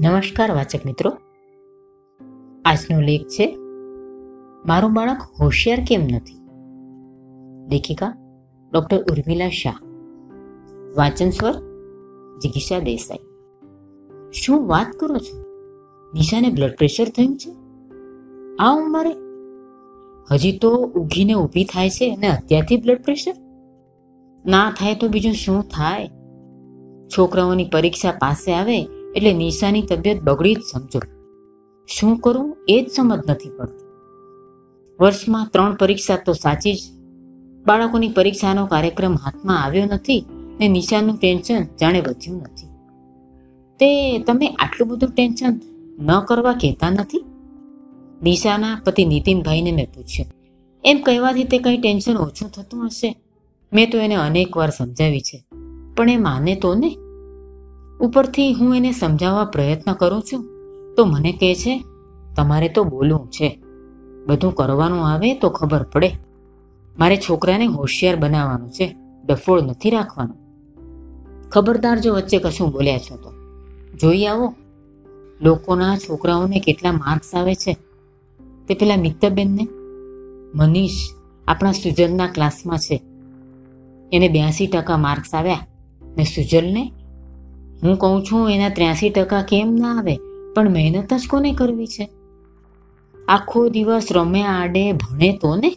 નમસ્કાર વાચક મિત્રો. આજનો લેખ છે, મારું બાળક હોશિયાર કેમ નથી? લેખિકા ડોક્ટર ઉર્મિલા શાહ. વાંચન સ્વર જિગીષા દેસાઈ. શું વાત કરો છો? નિશાને બ્લડ પ્રેશર થયું છે? આ ઉંમરે? હજી તો ઊઘીને ઊભી થાય છે અને અત્યારથી બ્લડ પ્રેશર ના થાય તો બીજું શું થાય? છોકરાઓની પરીક્ષા પાસે આવે એટલે નિશાની તબિયત બગડી જ સમજો. શું કરું એ જ સમજ નથી પડતી. વર્ષમાં ત્રણ પરીક્ષા તો સાચી જ. બાળકોની પરીક્ષાનો કાર્યક્રમ હાથમાં આવ્યો નથી ને નિશાનનું ટેન્શન જાણે વધ્યું નથી. તે તમે આટલું બધું ટેન્શન ન કરવા કહેતા નથી? નિશાના પતિ નીતિનભાઈને મેં પૂછ્યું. એમ કહેવાથી તે કંઈ ટેન્શન ઓછું થતું હશે? મેં તો એને અનેક વાર સમજાવી છે. પણ એ માને તો ને? ઉપરથી હું એને સમજાવવા પ્રયત્ન કરું છું. તો મને કહે છે, તમારે તો બોલવું છે. બધું કરવાનું આવે તો ખબર પડે. મારે છોકરાને હોશિયાર બનાવવાનું છે. ડફોળ નથી રાખવાનું. ખબરદાર જો વચ્ચે કશું બોલ્યા છો તો. જોઈ આવો. લોકોના છોકરાઓને કેટલા માર્ક્સ આવે છે. તે પેલા મિત્તબેનને મનીષ, આપણા સુજલના ક્લાસમાં છે. એને બ્યાસી ટકા માર્ક્સ આવ્યા ને સુજલને હું કહું છું, એના ત્ર્યાસી ટકા કેમ ના આવે? પણ મહેનત જ કોને કરવી છે? આખો દિવસ રમે, આડે, ભણે તો ને?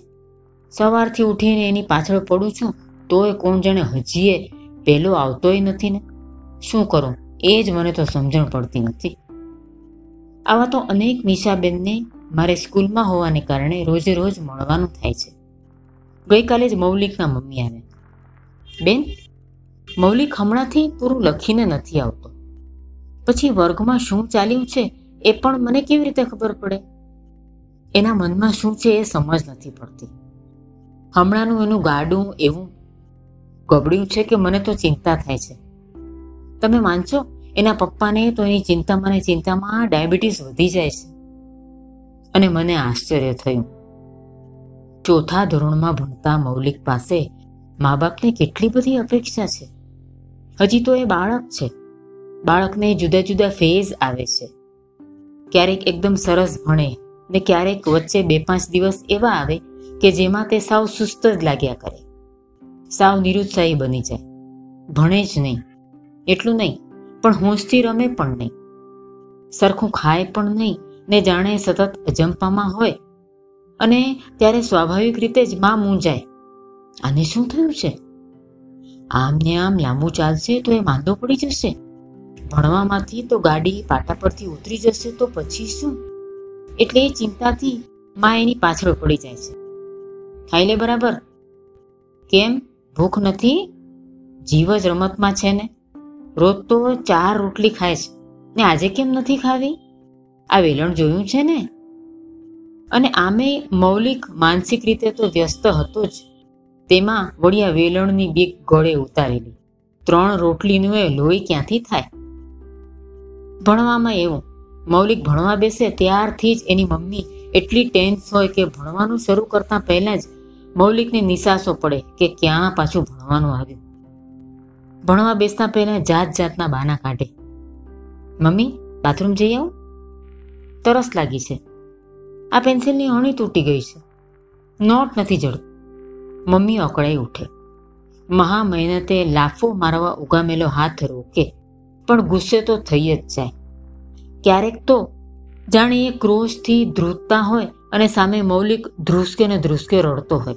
સવારથી ઉઠીને એની પાછળ પડું છું, તોય કોણ જાણે હજીએ પહેલો આવતોય નથી ને? શું કરું? એ જ મને તો સમજણ પડતી નથી. આવા તો અનેક નિશાબેનને મારે સ્કૂલમાં હોવાને કારણે રોજે રોજ મળવાનું થાય છે. ગઈકાલે જ મૌલિકના મમ્મી આવ્યા. બેન મૌલિક હમણાંથી પૂરું લખીને નથી આવતો. પછી વર્ગમાં શું ચાલ્યું છે એ પણ મને કેવી રીતે ખબર પડે? એના મનમાં શું છે એ સમજ નથી પડતી. હમણાંનું એનું ગાડું એવું ગબડ્યું છે કે મને તો ચિંતા થાય છે. તમે માનશો? એના પપ્પાને તો એની ચિંતામાં ને ચિંતામાં ડાયાબિટીસ વધી જાય છે. અને મને આશ્ચર્ય થયું. ચોથા ધોરણમાં ભણતા મૌલિક પાસે મા બાપને કેટલી બધી અપેક્ષા છે? હજી તો એ બાળક છે. બાળકને જુદા જુદા ફેઝ આવે છે. ક્યારેક એકદમ સરસ ભણે ને ક્યારેક વચ્ચે બે પાંચ દિવસ એવા આવે કે જેમાં તે સાવ સુસ્ત જ લાગ્યા કરે. સાવ નિરુત્સાહી બની જાય. ભણે જ નહીં. એટલું નહીં, પણ હોંશથી રમે પણ નહીં. સરખું ખાય પણ નહીં ને જાણે સતત અજંપામાં હોય. અને ત્યારે સ્વાભાવિક રીતે જ માં મૂંઝાય. આને શું થયું છે? આમ ને આમ લાંબુ ચાલશે તો એ માંદો પડી જશે. ભણવામાંથી તો ગાડી પાટા પરથી ઉતરી જશે તો પછી શું? એટલે એ ચિંતાથી માં એની પાછળ પડી જાય છે. ખાઈ લે બરાબર. કેમ? ભૂખ નથી? જીવ જ રમતમાં છે ને. રોજ તો ચાર રોટલી ખાય છે. ને આજે કેમ નથી ખાવી? આ વેલણ જોયું છે ને? અને આમે મૌલિક, માનસિક રીતે તો વ્યસ્ત હતો જ. તેમાં વળિયા વેલણની બીક ગળે ઉતારેલી. ત્રણ રોટલીનું એ લોહી ક્યાંથી થાય? ભણવામાં એવું. મૌલિક ભણવા બેસે ત્યારથી જ એની મમ્મી એટલી ટેન્સ હોય કે ભણવાનું શરૂ કરતા પહેલા જ મૌલિકને નિશાસો પડે કે ક્યાં પાછું ભણવાનું આવ્યું. ભણવા બેસતા પહેલા જાત જાતના બાના કાઢે. મમ્મી, બાથરૂમ જઈ આવું? તરસ લાગી છે. આ પેન્સિલની અણી તૂટી ગઈ છે. નોટ નથી જડતું. મમ્મી અકળાઈ ઉઠે. મહા મહેનતે લાફો મારવા ઉગામેલો હાથ રોકે, પણ ગુસ્સે તો થઈ જ જાય. ક્યારેક તો જાણે એ ક્રોશથી ધ્રુજતા હોય અને સામે મૌલિક ધ્રુસકે ને ધ્રુસકે રડતો હોય.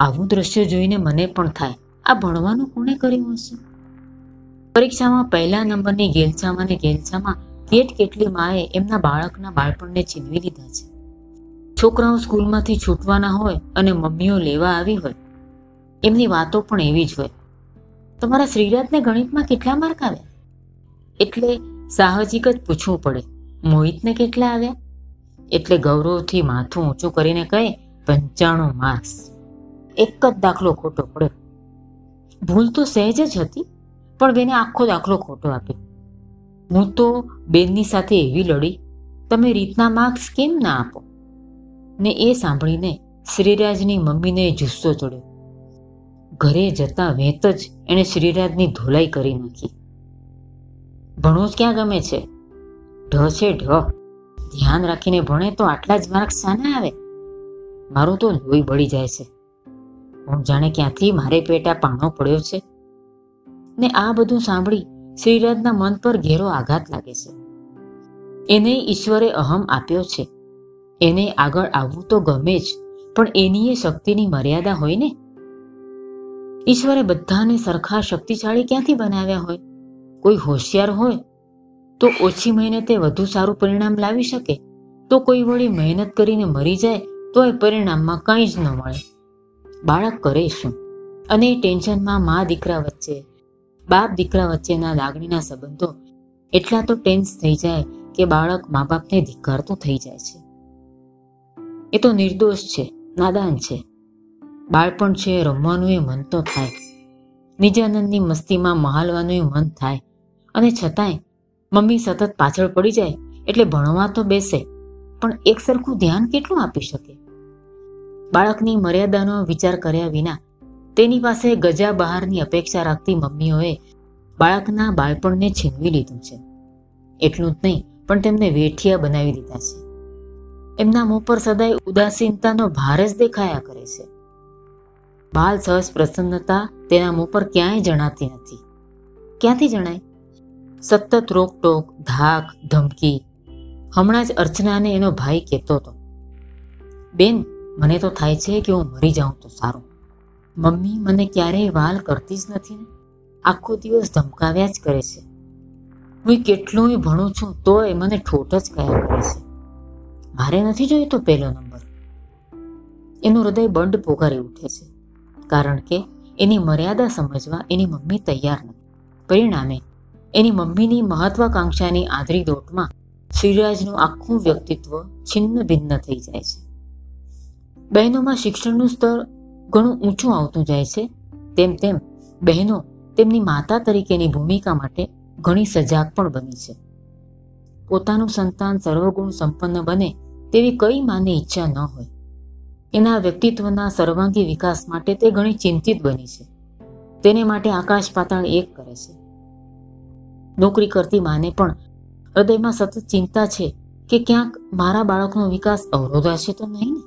આવું દ્રશ્ય જોઈને મને પણ થાય, આ ભણવાનું કોણે કર્યું હશે? પરીક્ષામાં પહેલા નંબરની ગેલછામાં ને ગેલછામાં કેટ કેટલી માએ એમના બાળકના બાળપણને છીનવી લીધા છે. છોકરાઓ સ્કૂલમાંથી છૂટવાના હોય અને મમ્મીઓ લેવા આવી હોય, એમની વાતો પણ એવી જ હોય. તમારા શ્રીરાજને ગણિતમાં કેટલા માર્ક આવ્યા? એટલે સાહજિક જ પૂછવું પડે, મોહિતને કેટલા આવ્યા? એટલે ગૌરવથી માથું ઊંચું કરીને કહે, પંચાણું માર્ક્સ. એક જ દાખલો ખોટો પડ્યો. ભૂલ તો સહેજ જ હતી, પણ બેને આખો દાખલો ખોટો આપ્યો. હું તો બેનની સાથે એવી લડી, તમે રીતના માર્ક્સ કેમ ના આપો? ને એ સાંભળીને શ્રીરાજની મમ્મીને જુસ્સો ચડ્યો. ઘરે જતા વેત જ એણે શ્રીરાજની ધોલાઈ કરી નાખી. ભણવું જ ક્યાં ગમે છે? ઢ છે ઢ. ધ્યાન રાખીને ભણે તો આટલા જ માર્ક સાના આવે? મારું તો લોહી બળી જાય છે. હું જાણે ક્યાંથી મારે પેટા પાણો પડ્યો છે? ને આ બધું સાંભળી શ્રીરાજના મન પર ઘેરો આઘાત લાગે છે. એને ઈશ્વરે અહમ આપ્યો છે. એને આગળ આવવું તો ગમે જ, પણ એની એ શક્તિની મર્યાદા હોય ને? ઈશ્વરે બધાને સરખા શક્તિશાળી ક્યાંથી બનાવ્યા હોય? કોઈ હોશિયાર હોય, તો ઓછી મહેનતે વધુ સારું પરિણામ લાવી શકે. તો કોઈ વળી મહેનત કરીને મરી જાય, તો એ પરિણામમાં કંઈ જ ન મળે. બાળક કરે શું? અને એ ટેન્શનમાં મા દીકરા વચ્ચે, બાપ દીકરા વચ્ચેના લાગણીના સંબંધો, એટલા તો ટેન્સ થઈ જાય કે બાળક મા બાપને ધિક્કારતો થઈ જાય છે. એ તો નિર્દોષ છે, નાદાન છે. બાળપણ છે, રમવાનું મન તો થાય. નિજાનંદની મસ્તીમાં મહાલવાનું મન થાય. અને છતાંય, મમ્મી સતત પાછળ પડી જાય એટલે ભણવા તો બેસે, પણ એક સરખું ધ્યાન કેટલું આપી શકે? બાળકની મર્યાદાનો વિચાર કર્યા વિના, તેની પાસે ગજા બહારની અપેક્ષા રાખતી મમ્મીઓએ બાળકના બાળપણને છીનવી લીધું છે. એટલું જ નહીં, પણ તેમને વેઠિયા બનાવી દીધા છે. એમના મોં પર સદાય ઉદાસીનતાનો ભાર જ દેખાયા કરે છે. બાલ સહજ પ્રસન્નતા તેના મોં પર ક્યાંય જણાતી નથી. ક્યાંથી જણાય? સતત રોકટોક, ધાક, ધમકી. હમણાં જ અર્ચનાને એનો ભાઈ કહેતો હતો, બેન, મને તો થાય છે કે હું મરી જાઉં તો સારું. મમ્મી મને ક્યારેય વાલ કરતી જ નથી ને. આખો દિવસ ધમકાવ્યા જ કરે છે. હું કેટલું ભણું છું, તોય મને ઠોઠ જ કયા કરે છે. મારે નથી જોઈતો પહેલો નંબર. એનું હૃદય બંડ પોકારી ઉઠે છે, કારણ કે એની મર્યાદા સમજવા એની મમ્મી તૈયાર નથી. પરિણામે, એની મમ્મીની મહત્વાકાંક્ષાની આદરી દોટમાં શ્રીરાજનું આખું વ્યક્તિત્વ છિન્ન ભિન્ન થઈ જાય છે. બહેનોમાં શિક્ષણનું સ્તર ઘણું ઊંચું આવતું જાય છે, તેમ તેમ બહેનો તેમની માતા તરીકેની ભૂમિકા માટે ઘણી સજાગ પણ બની છે. પોતાનું સંતાન સર્વગુણ સંપન્ન બને તેવી કઈ માને ઈચ્છા ન હોય. એના વ્યક્તિત્વના સર્વાંગી વિકાસ માટે તે ઘણી ચિંતિત બની છે. તેને માટે આકાશ પાતાળ એક કરે છે. નોકરી કરતી માને પણ હૃદયમાં સતત ચિંતા છે કે ક્યાંક મારા બાળકનો વિકાસ અવરોધાશે તો નહીં ને?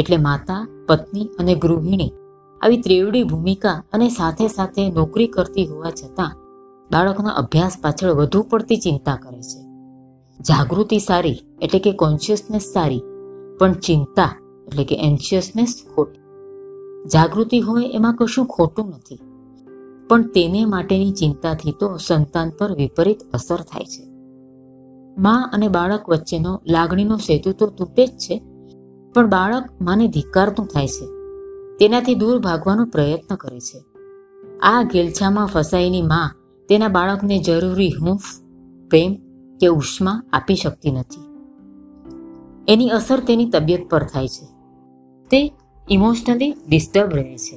એટલે માતા, પત્ની અને ગૃહિણી આવી ત્રેવડી ભૂમિકા અને સાથે સાથે નોકરી કરતી હોવા છતાં બાળકના અભ્યાસ પાછળ વધુ પડતી ચિંતા કરે છે. જાગૃતિ સારી, એટલે કે કોન્શિયસનેસ સારી, પણ ચિંતા, એટલે કે એન્શિયસનેસ ખોટી. જાગૃતિ હોય એમાં કશું ખોટું નથી, પણ તેને માટેની ચિંતાથી તો સંતાન પર વિપરીત અસર થાય છે. મા અને બાળક વચ્ચેનો લાગણીનો સેતુ તો તૂટે જ છે, પણ બાળક માને ધિક્કારતું થાય છે, તેનાથી દૂર ભાગવાનો પ્રયત્ન કરે છે. આ ગેલછામાં ફસાયેલી મા તેના બાળકને જરૂરી હૂંફ, પ્રેમ કે ઉષ્મા આપી શકતી નથી. એની અસર તેની તબિયત પર થાય છે. તે ઇમોશનલી ડિસ્ટર્બ રહે છે.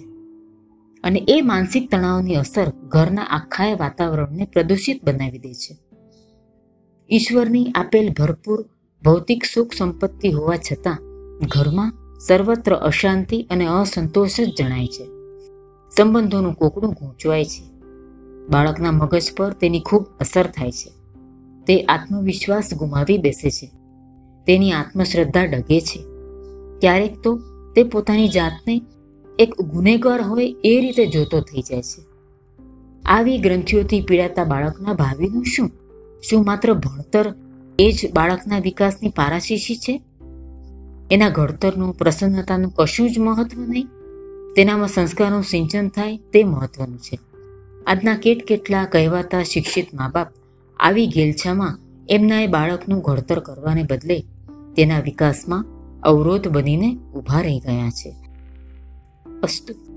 અને એ માનસિક તણાવની અસર ઘરના આખાય વાતાવરણને પ્રદૂષિત બનાવી દે છે. ઈશ્વરની આપેલ ભરપૂર ભૌતિક સુખ સંપત્તિ હોવા છતાં ઘરમાં સર્વત્ર અશાંતિ અને અસંતોષ જ જણાય છે. સંબંધોનું કોકડું ગૂંચવાય છે. બાળકના મગજ પર તેની ખૂબ અસર થાય છે. તે આત્મવિશ્વાસ ગુમાવી બેસે છે. તેની આત્મશ્રદ્ધા ડગે છે. ક્યારેક તો તે પોતાની જાતને એક ગુનેગાર હોય એ રીતે જોતો થઈ જાય છે. આવી ગ્રંથિઓથી પીડાતા બાળકના ભાવિનું શું? શું માત્ર ભણતર એ જ બાળકના વિકાસની પારાશીશી છે? એના ઘડતરનું, પ્રસન્નતાનું કશું જ મહત્વ નહીં. તેનામાં સંસ્કારનું સિંચન થાય તે મહત્વનું છે. આજના કેટ કેટલા કહેવાતા શિક્ષિત મા બાપ આવી ગેલછામાં એમના એ બાળકનું ઘડતર કરવાને બદલે તેના વિકાસમાં અવરોધ બનીને ઊભા રહી ગયા છે. અસ્તુ